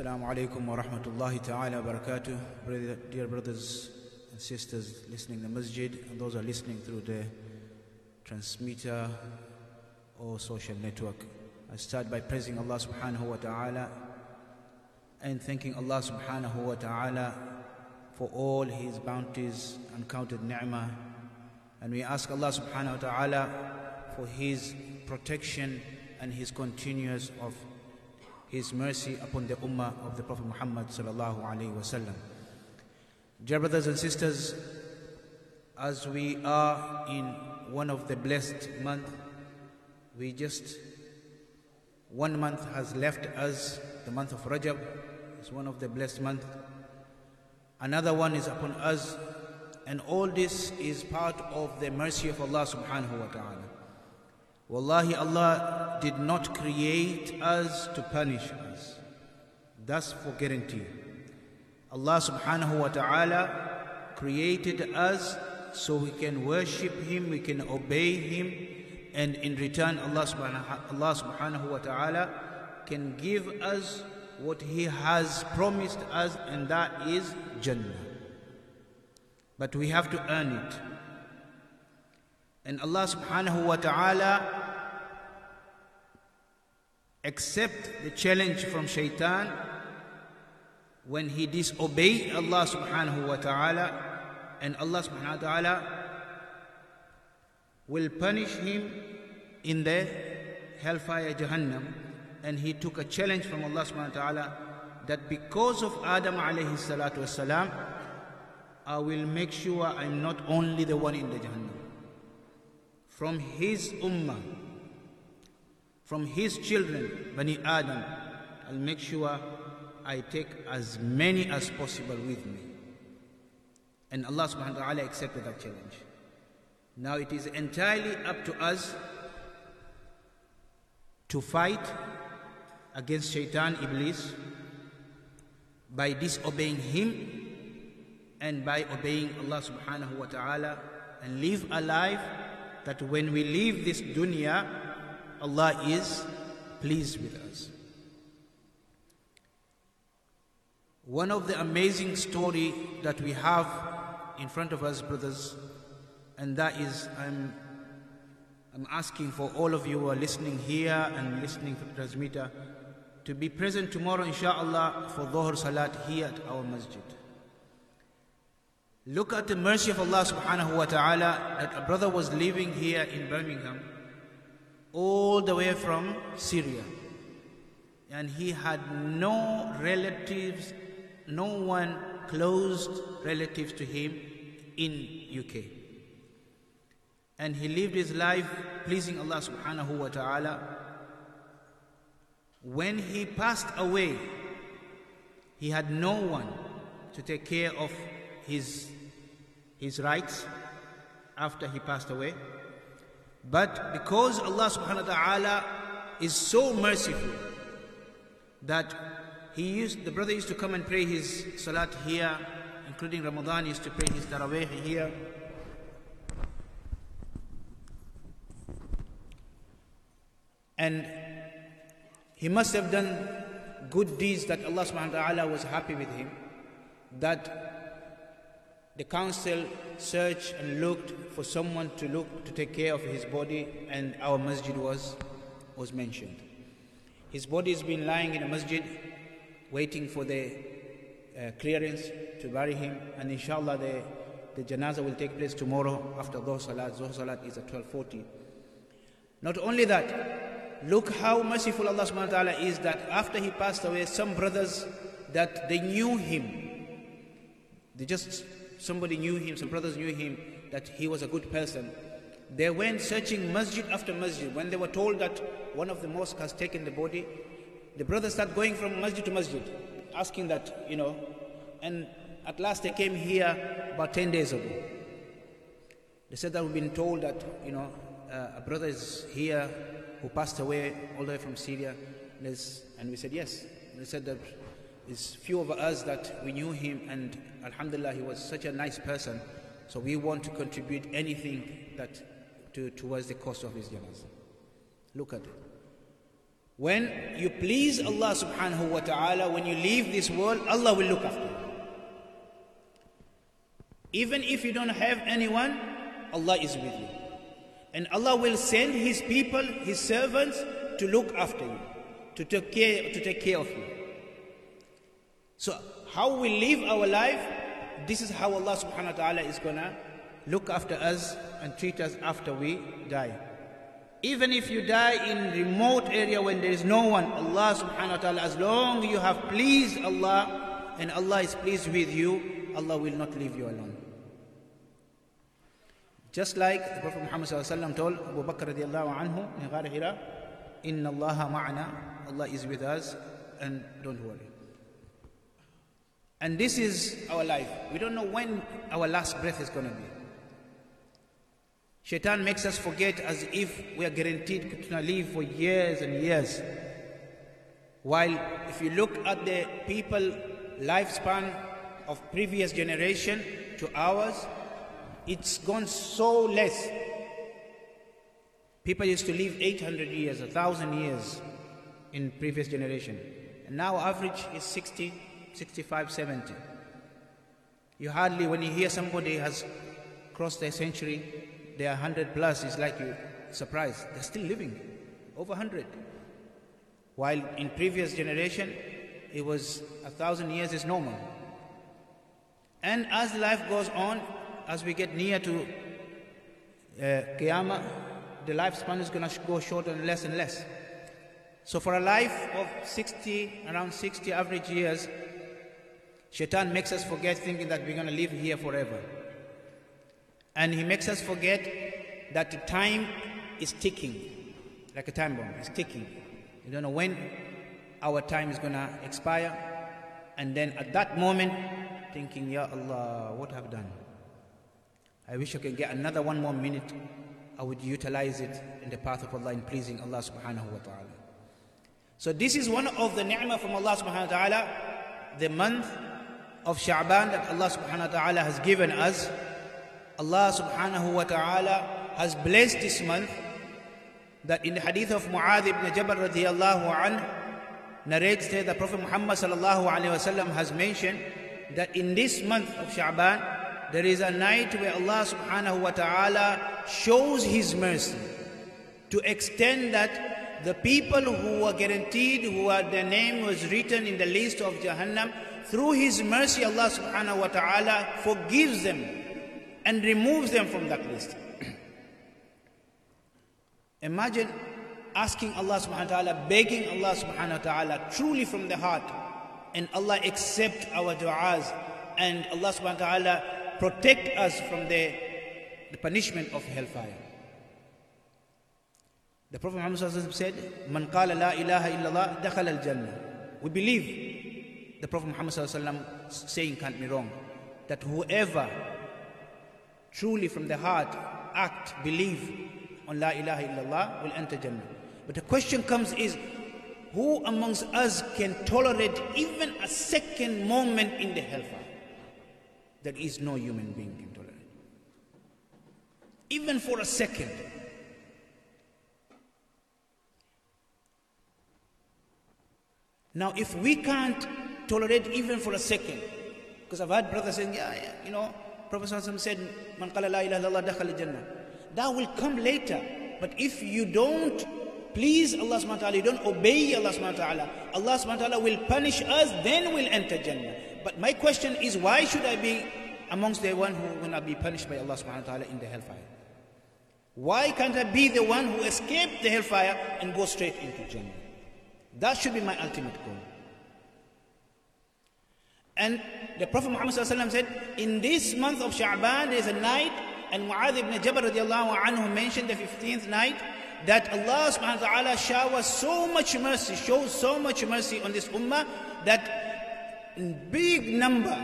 Assalamu alaikum wa rahmatullahi ta'ala wa barakatuh. Dear brothers and sisters listening in the masjid and those are listening through the transmitter or social network. I start by praising Allah subhanahu wa ta'ala and thanking Allah subhanahu wa ta'ala for all His bounties, uncounted ni'mah. And we ask Allah subhanahu wa ta'ala for His protection and His continuous of His mercy upon the ummah of the Prophet Muhammad sallallahu alaihi wasallam. Dear brothers and sisters, as we are in one of the blessed month, we just one month has left us, the month of Rajab is one of the blessed month. Another one is upon us, and all this is part of the mercy of Allah subhanahu wa ta'ala. Wallahi, Allah did not create us to punish us. That's for guarantee. Allah subhanahu wa ta'ala created us so we can worship Him, we can obey Him, and in return, Allah subhanahu, Allah subhanahu wa ta'ala can give us what He has promised us, and that is Jannah. But we have to earn it. And Allah subhanahu wa ta'ala accept the challenge from shaitan when he disobeyed Allah subhanahu wa ta'ala and Allah subhanahu wa ta'ala will punish him in the hellfire jahannam. And he took a challenge from Allah subhanahu wa ta'ala that because of Adam alayhi salatu wasalam I will make sure I'm not only the one in the jahannam. From his ummah from his children, Bani Adam, I'll make sure I take as many as possible with me. And Allah subhanahu wa ta'ala accepted that challenge. Now it is entirely up to us to fight against Shaitan Iblis by disobeying him and by obeying Allah subhanahu wa ta'ala and live a life that when we leave this dunya Allah is pleased with us. One of the amazing story that we have in front of us, brothers, and that is I'm, I'm asking for all of you who are listening here and listening to the transmitter to be present tomorrow, inshallah, for Dhuhr Salat here at our masjid. Look at the mercy of Allah subhanahu wa ta'ala that a brother was living here in Birmingham all the way from Syria. And he had no relatives, no one close relatives to him in UK. And he lived his life pleasing Allah subhanahu wa ta'ala. When he passed away, he had no one to take care of his, his rights after he passed away. But because Allah subhanahu wa ta'ala is so merciful that he used the brother used to come and pray his salat here, including Ramadan, he used to pray his tarawih here. And he must have done good deeds that Allah subhanahu wa ta'ala was happy with him. That the council searched and looked for someone to look to take care of his body, and our masjid was, was mentioned. His body has been lying in a masjid, waiting for the uh, clearance to bury him, and inshallah the, the janazah will take place tomorrow after Dhuhr Salat. Dhuhr Salat is at 12:40. Not only that, look how merciful Allah subhanahu wa ta'ala is that after he passed away, some brothers that they knew him, they just somebody knew him, some brothers knew him, that he was a good person. They went searching masjid after masjid. When they were told that one of the mosques has taken the body, the brothers started going from masjid to masjid, asking that, you know, and at last they came here about 10 days ago. They said that we've been told that, you know, uh, a brother is here who passed away all the way from Syria. There's- And we said, yes. And They said that it's few of us that we knew him and Alhamdulillah, he was such a nice person. So we want to contribute anything that to, towards the cost of his janazah. Look at it. When you please Allah subhanahu wa ta'ala, when you leave this world, Allah will look after you. Even if you don't have anyone, Allah is with you. And Allah will send His people, His servants, to look after you, to take care, to take care of you. So, how we live our life, this is how Allah subhanahu wa ta'ala is gonna look after us and treat us after we die. Even if you die in remote area when there is no one, Allah subhanahu wa ta'ala, as long you have pleased Allah and Allah is pleased with you, Allah will not leave you alone. Just like the Prophet Muhammad told Abu Bakr radiallahu anhu in Ghar Hira, Inna Allah ma'ana, Allah is with us and don't worry. And this is our life. We don't know when our last breath is going to be. Shaitan makes us forget as if we are guaranteed to live for years and years. While if you look at the people lifespan of previous generation to ours, it's gone so less. People used to live 800 years, 1,000 years in previous generation. And now average is 60, 65, 70. You hardly, when you hear somebody has crossed their century, they are 100 plus, it's like you surprised. They're still living, over 100. While in previous generation, it was a thousand years is normal. And as life goes on, as we get near to uh, Qiyamah, the lifespan is going to go shorter and less and less. So for a life of 60, around 60 average years, Shaitan makes us forget thinking that we're going to live here forever. And he makes us forget that the time is ticking, like a time bomb, it's ticking. You don't know when our time is going to expire. And then at that moment, thinking, Ya Allah, what have I done? I wish I could get another one more minute. I would utilize it in the path of Allah in pleasing Allah subhanahu wa ta'ala. So this is one of the ni'mah from Allah subhanahu wa ta'ala, the month of Sha'ban that Allah subhanahu wa ta'ala has given us. Allah subhanahu wa ta'ala has blessed this month that in the hadith of Mu'adh ibn Jabal radiallahu anhu narrates that the Prophet Muhammad sallallahu alayhi wasallam has mentioned that in this month of Sha'ban there is a night where Allah subhanahu wa ta'ala shows his mercy to extend that the people who were guaranteed, who are their name was written in the list of Jahannam, through his mercy Allah subhanahu wa ta'ala forgives them and removes them from that list. Imagine asking Allah subhanahu wa ta'ala, begging Allah subhanahu wa ta'ala truly from the heart, and Allah accept our du'as, and Allah subhanahu wa ta'ala protect us from the, the punishment of hellfire. The Prophet Muhammad said, Man qala la ilaha illallah dakhal al jannah. We believe the Prophet Muhammad saying can't be wrong. That whoever truly from the heart act, believe on La ilaha illallah will enter Jannah. But the question comes is, who amongst us can tolerate even a second moment in the hellfire? There is no human being can tolerate. Even for a second. Now, if we can't tolerate even for a second, because I've had brothers saying, yeah, yeah, you know, Prophet said, Man qala la ilaha jannah. That will come later. But if you don't please Allah subhanahu wa ta'ala, you don't obey Allah subhanahu wa ta'ala, Allah subhanahu wa ta'ala will punish us, then we'll enter Jannah. But my question is, why should I be amongst the one who will not be punished by Allah subhanahu wa ta'ala in the hellfire? Why can't I be the one who escaped the hellfire and go straight into Jannah? That should be my ultimate goal. And the Prophet Muhammad said, in this month of Sha'ban, there is a night, and Mu'adh ibn Jabal anhu mentioned the 15th night, that Allah subhanahu wa ta'ala showers so much mercy, shows so much mercy on this ummah, that big number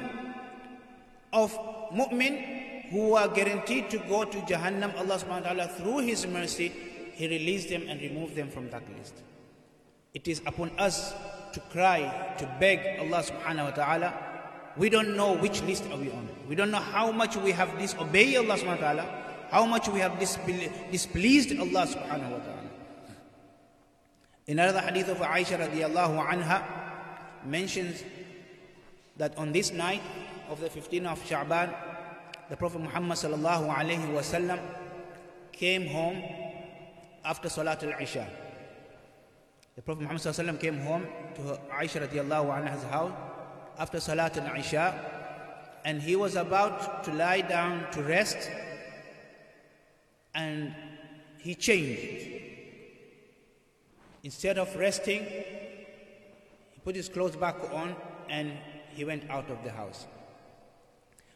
of mu'min who are guaranteed to go to Jahannam, Allah subhanahu wa ta'ala, through His mercy, He released them and removed them from that list. It is upon us to cry, to beg Allah subhanahu wa ta'ala we don't know which list are we on. We don't know how much we have disobeyed Allah subhanahu wa ta'ala, how much we have displeased Allah subhanahu wa ta'ala. In another hadith of Aisha radiallahu anha mentions that on this night of the 15th of Sha'ban, the Prophet Muhammad sallallahu alayhi wasallam came home after Salat al-Isha. The Prophet Muhammad sallallahu alayhi wa came home to Aisha radiallahu anha's house after Salat al-Isha and he was about to lie down to rest and he changed. Instead of resting, he put his clothes back on and he went out of the house.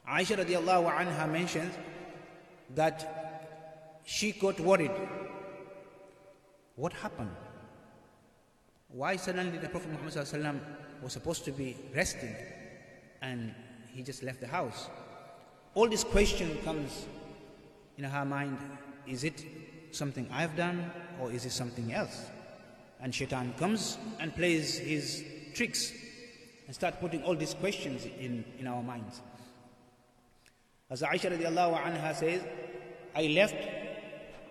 Aisha radiallahu anha mentions that she got worried. What happened? Why suddenly the Prophet Muhammad was supposed to be resting and he just left the house? All this question comes in her mind is it something I've done or is it something else? And shaitan comes and plays his tricks and start putting all these questions in, in our minds. As Aisha radiallahu anha says, I left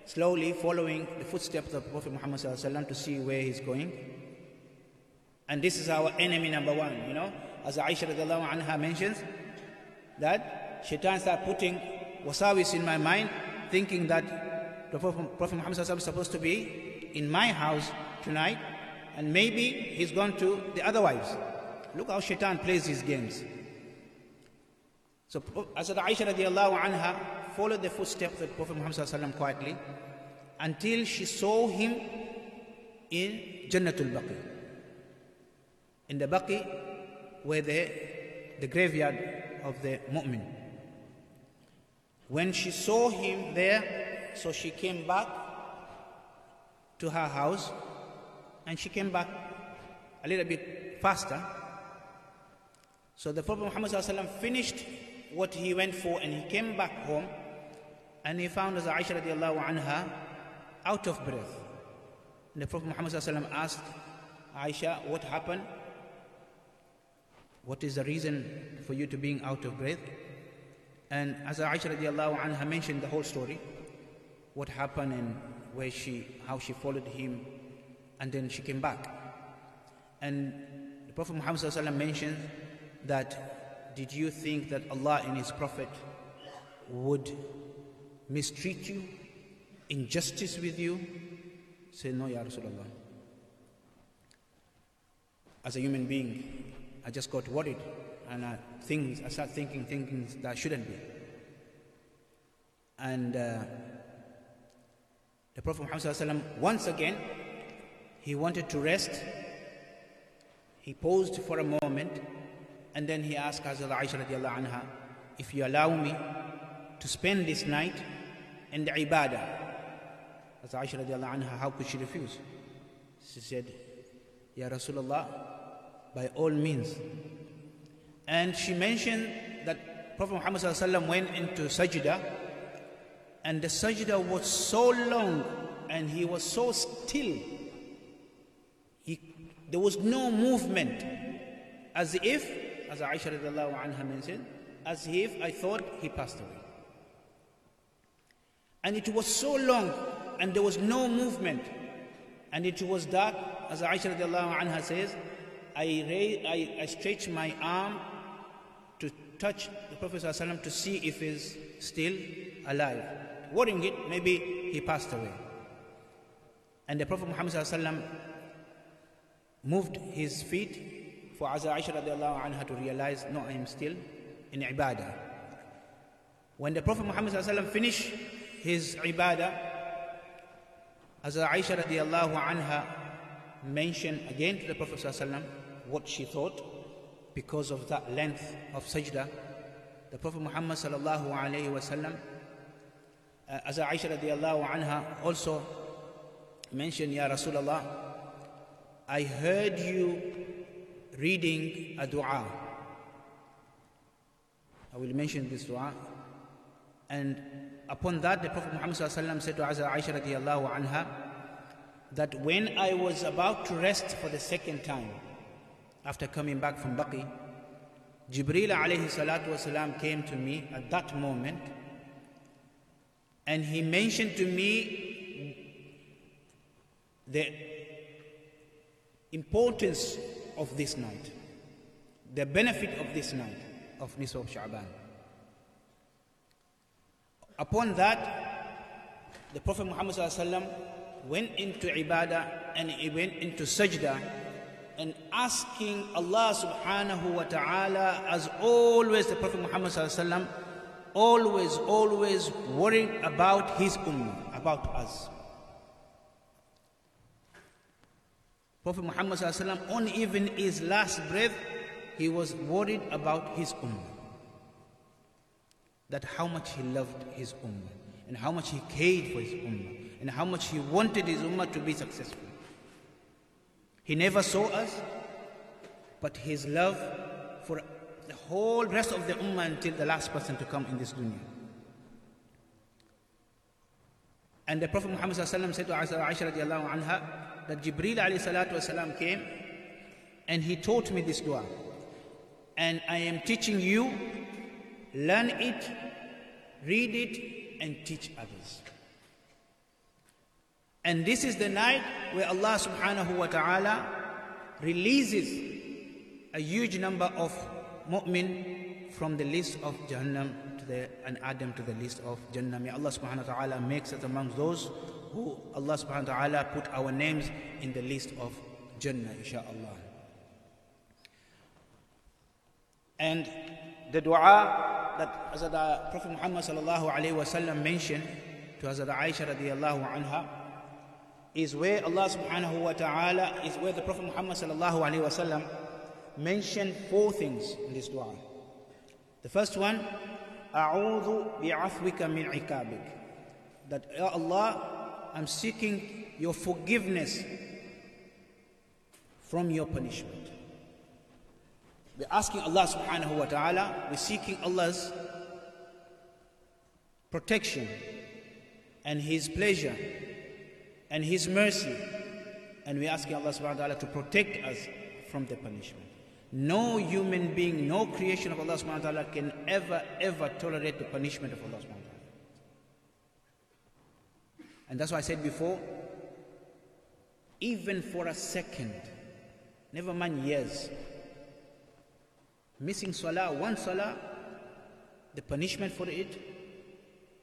slowly following the footsteps of Prophet Muhammad to see where he's going. And this is our enemy number one, you know. As Aisha radiallahu anha mentions, that shaitan started putting wasawis in my mind, thinking that the Prophet, Muhammad is supposed to be in my house tonight, and maybe he's gone to the other wives. Look how shaitan plays his games. So as Aisha radiallahu anha followed the footsteps of Prophet Muhammad quietly until she saw him in Jannatul Baqi. In the Baqi, where the, the graveyard of the mu'min. When she saw him there, so she came back to her house and she came back a little bit faster. So the Prophet Muhammad finished what he went for and he came back home and he found Aisha radiallahu anha out of breath. And the Prophet Muhammad asked Aisha, what happened? What is the reason for you to being out of breath? And as Aisha radiallahu anha mentioned the whole story, what happened and where she, how she followed him, and then she came back. And the Prophet Muhammad mentioned that did you think that Allah and His Prophet would mistreat you, injustice with you? Say, no, Ya Rasulullah. As a human being, I just got worried and I, things, I start thinking things that shouldn't be. And uh, the Prophet Muhammad once again, he wanted to rest. He paused for a moment and then he asked Hazrat Aisha radiallahu anha, if you allow me to spend this night in the ibadah. As Aisha radiallahu anha, how could she refuse? She said, Ya Rasulullah, by all means. And she mentioned that Prophet Muhammad went into sajda, and the sajda was so long and he was so still. He, there was no movement, as if, as Aisha anha mentioned, as if I thought he passed away. And it was so long and there was no movement. And it was dark, as Aisha anha says, I, raise, I, I stretched my arm to touch the Prophet ﷺ to see if he's still alive. Worrying it, maybe he passed away. And the Prophet Muhammad ﷺ moved his feet for Aisha radiallahu anha to realize, no, I am still in ibadah. When the Prophet Muhammad ﷺ finished his ibadah, as Aisha radiallahu anha mentioned again to the Prophet ﷺ what she thought because of that length of sajda. The Prophet Muhammad sallallahu alayhi wasallam, uh, as Aisha radiallahu anha also mentioned, Ya Rasulullah, I heard you reading a dua. I will mention this dua. And upon that, the Prophet Muhammad sallallahu said to Aisha radiallahu anha that when I was about to rest for the second time, after coming back from Baqi, Jibreel alayhi salatu wasalam came to me at that moment and he mentioned to me the importance of this night, the benefit of this night of Nisf of Sha'ban. Upon that, the Prophet Muhammad went into ibadah and he went into sajda and asking Allah subhanahu wa ta'ala as always the Prophet Muhammad sallallahu always, always worried about his ummah, about us. Prophet Muhammad sallallahu on even his last breath, he was worried about his ummah. That how much he loved his ummah, and how much he cared for his ummah, and how much he wanted his ummah to be successful. He never saw us, but his love for the whole rest of the ummah until the last person to come in this dunya. And the Prophet Muhammad said to Aisha anha that Jibreel came and he taught me this dua. And I am teaching you, learn it, read it, and teach others. And this is the night where Allah subhanahu wa ta'ala releases a huge number of mu'min from the list of Jahannam to the, and add them to the list of Jannah. May Allah subhanahu wa ta'ala makes us amongst those who Allah subhanahu wa ta'ala put our names in the list of Jannah, inshaAllah. And the dua that Hazrat Prophet Muhammad sallallahu alayhi wa sallam mentioned to Hazrat Aisha radiallahu anha is where Allah subhanahu wa ta'ala, is where the Prophet Muhammad sallallahu alayhi wa sallam mentioned four things in this dua. The first one, أعوذ بعفوك من عقابك. That, Ya Allah, I'm seeking your forgiveness from your punishment. We're asking Allah subhanahu wa ta'ala, we're seeking Allah's protection and His pleasure and His mercy. And we're asking Allah subhanahu wa ta'ala to protect us from the punishment. No human being, no creation of Allah subhanahu wa ta'ala can ever, ever tolerate the punishment of Allah subhanahu wa ta'ala. And that's why I said before, even for a second, never mind years, missing salah, one salah, the punishment for it,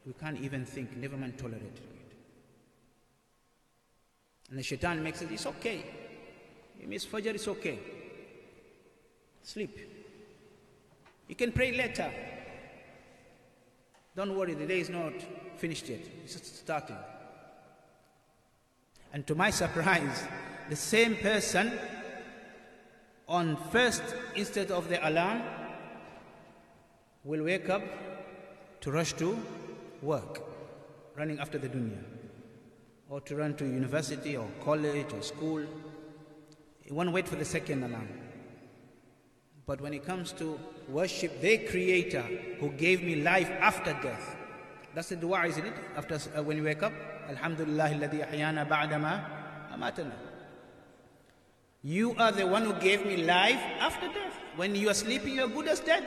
we can't even think, never mind tolerate it. And the shaitan makes it, it's okay. You miss Fajr, it's okay. Sleep. You can pray later. Don't worry, the day is not finished yet. It's just starting. And to my surprise, the same person on first instead of the alarm will wake up to rush to work, running after the dunya or to run to university or college or school. He won't wait for the second alarm. But when it comes to worship their Creator who gave me life after death, that's the dua, isn't it? After uh, when you wake up, Alhamdulillah alladhi ahyana ba'dama amatana. You are the one who gave me life after death. When you are sleeping, you are good as dead.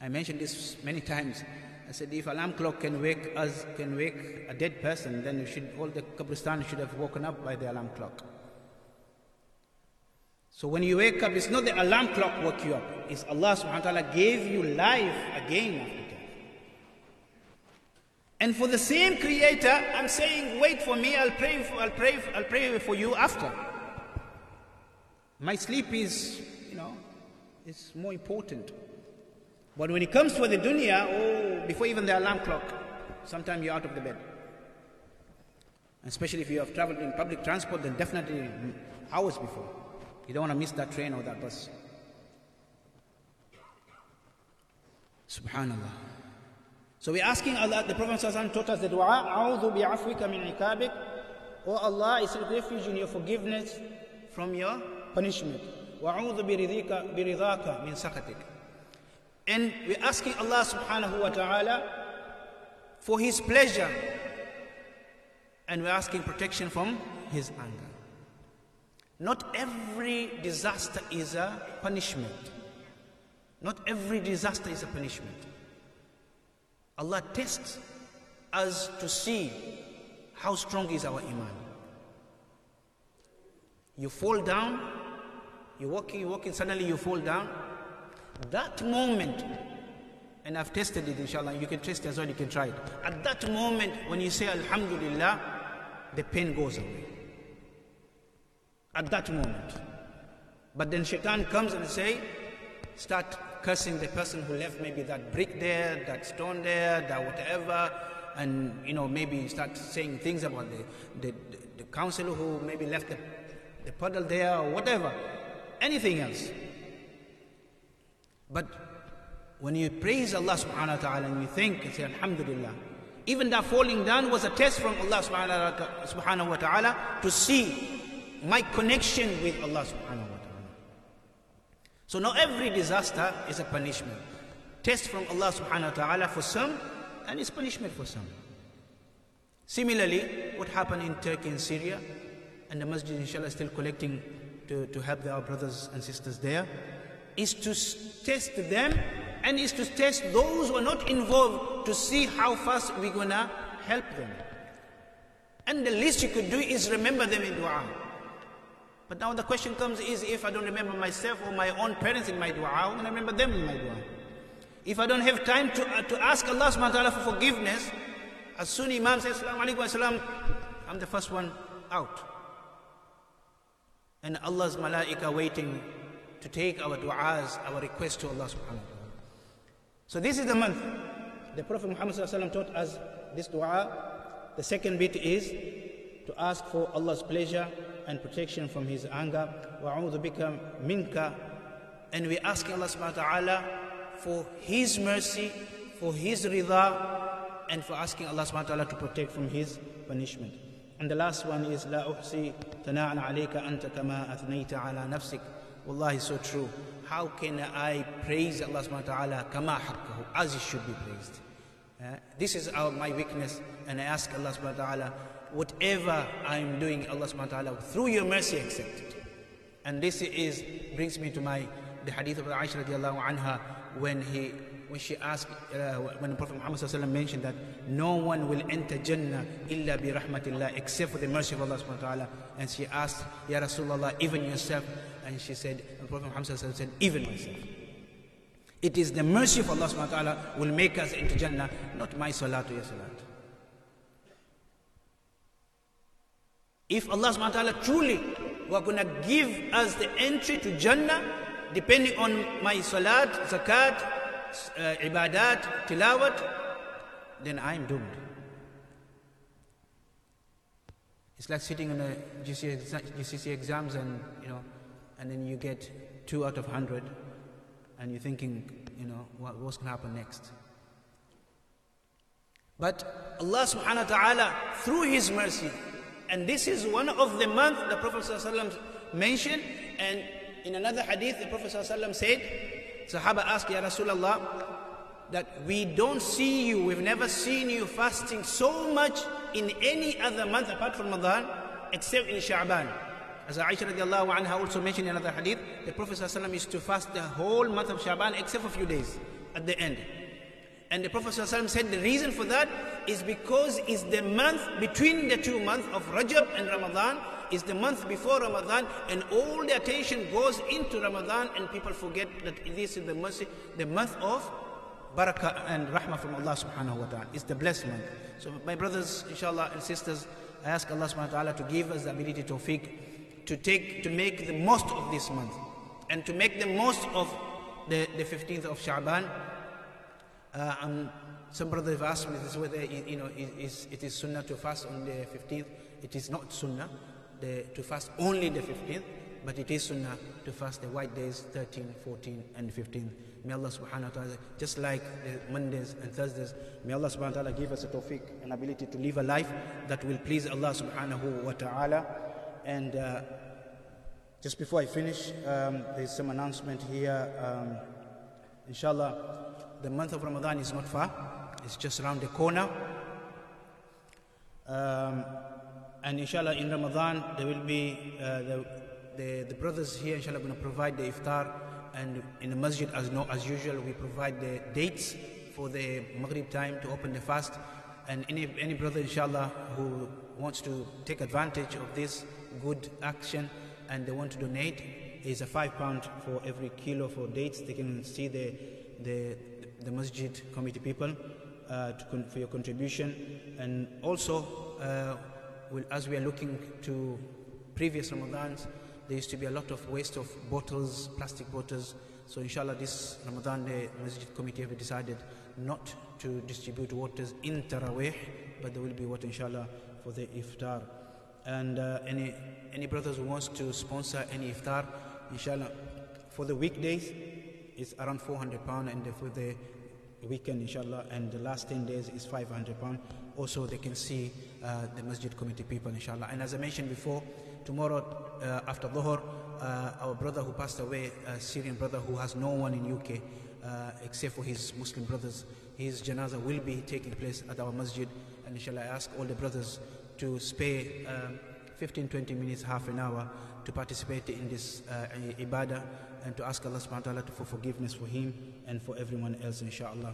I mentioned this many times. I said, if alarm clock can wake us, can wake a dead person, then should, all the Kabristan should have woken up by the alarm clock. So when you wake up, it's not the alarm clock woke you up. It's Allah subhanahu wa ta'ala gave you life again after death. And for the same creator, I'm saying, wait for me, I'll pray for, I'll pray, I'll pray for you after. My sleep is, you know, it's more important. But when it comes to the dunya, oh, before even the alarm clock, sometimes you're out of the bed. Especially if you have traveled in public transport, then definitely hours before. You don't want to miss that train or that bus. Subhanallah. So we're asking Allah, the Prophet ﷺ taught us the dua, A'udhu bi'afwika min ikabik. Oh Allah, is a refuge in your forgiveness from your punishment. Wa'udhu biridhaka min sakatik. And we're asking Allah subhanahu wa ta'ala for His pleasure. And we're asking protection from His anger. Not every disaster is a punishment. Not every disaster is a punishment. Allah tests us to see how strong is our iman. you fall down, you're walking, you're walking, suddenly you fall down. That moment, and I've tested it inshallah, you can test it as well, you can try it. At that moment, when you say Alhamdulillah, the pain goes away. At that moment. But then shaitan comes and say, start cursing the person who left maybe that brick there, that stone there, that whatever, and you know maybe start saying things about the, the, the counselor who maybe left the, the puddle there or whatever, anything else. But when you praise Allah subhanahu wa ta'ala and you think and say Alhamdulillah, even that falling down was a test from Allah subhanahu wa ta'ala to see my connection with Allah subhanahu wa ta'ala. So not every disaster is a punishment. Test from Allah subhanahu wa ta'ala for some and it's punishment for some. Similarly, what happened in Turkey and Syria, and the masjid inshallah is still collecting to, to help our brothers and sisters there, is to test them and is to test those who are not involved to see how fast we're gonna help them. And the least you could do is remember them in dua. But now the question comes is if I don't remember myself or my own parents in my dua, how can I remember them in my dua? If I don't have time to, uh, to ask Allah subhanahu wa ta'ala for forgiveness, as soon Imam says, Assalamu alaikum I'm the first one out. And Allah's malaika waiting to take our du'as, our requests to Allah subhanahu wa ta'ala. So this is the month. The Prophet Muhammad taught us this dua. The second bit is to ask for Allah's pleasure and protection from His anger. وَأَعُوذُ بِكَ مِنْكَ And we ask Allah subhanahu wa ta'ala for His mercy, for His rida, and for asking Allah subhanahu wa ta'ala to protect from His punishment. And the last one is لا أحصي ثناء عليك أنت كما أثنيت على نفسك Wallahi, so true. How can I praise Allah subhanahu wa ta'ala kama haqqahu, as it should be praised? Uh, this is our, my weakness, and I ask Allah subhanahu wa ta'ala, whatever I'm doing, Allah subhanahu wa ta'ala, through your mercy, accept it. And this is brings me to my the hadith of Aisha radiallahu anha when he when she asked uh, when Prophet Muhammad mentioned that no one will enter Jannah illa bi rahmatillah except for the mercy of Allah subhanahu wa ta'ala and she asked Ya Rasulullah even yourself and she said, the Prophet Muhammad said, even myself. It is the mercy of Allah subhanahu wa ta'ala will make us into Jannah, not my salat or your salat. If Allah subhanahu wa ta'ala truly were going to give us the entry to Jannah, depending on my salat, zakat, uh, ibadat, tilawat, then I'm doomed. It's like sitting on a GCSE exams and, you know, and then you get two out of hundred, and you're thinking, you know, what, what's going to happen next? But Allah subhanahu wa ta'ala, through His mercy, and this is one of the months the Prophet ﷺ mentioned, and in another hadith, the Prophet ﷺ said, Sahaba asked, Ya Rasulullah, that we don't see you, we've never seen you fasting so much in any other month apart from Ramadan, except in Sha'ban. As Aisha radiallahu anha also mentioned in another hadith, the Prophet ﷺ used to fast the whole month of Shaban except for a few days at the end. And the Prophet ﷺ said the reason for that is because it's the month between the two months of Rajab and Ramadan, is the month before Ramadan, and all the attention goes into Ramadan, and people forget that this is the mercy, the month of barakah and rahmah from Allah subhanahu wa ta'ala. It's the blessed month. So my brothers, inshallah, and sisters, I ask Allah subhanahu wa ta'ala to give us the ability to tawfiq to take to make the most of this month and to make the most of the, the 15th of Sha'ban. Uh, some brothers have asked me this whether you know it is, it is sunnah to fast on the 15th. It is not sunnah the, to fast only the 15th, but it is sunnah to fast the white days 13, 14, and 15. May Allah subhanahu wa ta'ala, just like the Mondays and Thursdays, may Allah subhanahu wa ta'ala give us a tawfiq and ability to live a life that will please Allah subhanahu wa ta'ala. And uh, just before I finish, um, there's some announcement here. Um, inshallah, the month of Ramadan is not far, it's just around the corner. Um, and inshallah, in Ramadan, there will be uh, the, the, the, brothers here, inshallah, going to provide the iftar. And in the masjid, as, no, as usual, we provide the dates for the Maghrib time to open the fast. And any, any brother, inshallah, who wants to take advantage of this good action, and they want to donate, is a five pound for every kilo for dates. They can see the, the, the masjid committee people uh, con- for your contribution. And also, uh, as we are looking to previous Ramadans, there used to be a lot of waste of bottles, plastic bottles. So inshallah this Ramadan the Masjid committee have decided not to distribute waters in Taraweeh, but there will be water inshallah for the iftar. And uh, any, any brothers who wants to sponsor any iftar, inshallah, for the weekdays, it's around 400 pound and for the weekend inshallah and the last 10 days is 500 pound. Also they can see uh, the masjid committee people inshallah. And as i mentioned before tomorrow uh, after dhuhr uh, our brother who passed away a syrian brother who has no one in uk uh, except for his muslim brothers his janazah will be taking place at our masjid. And inshallah i ask all the brothers to spare um, 15 20 minutes half an hour to participate in this uh, ibadah and to ask Allah subhanahu wa ta'ala for forgiveness for him and for everyone else inshallah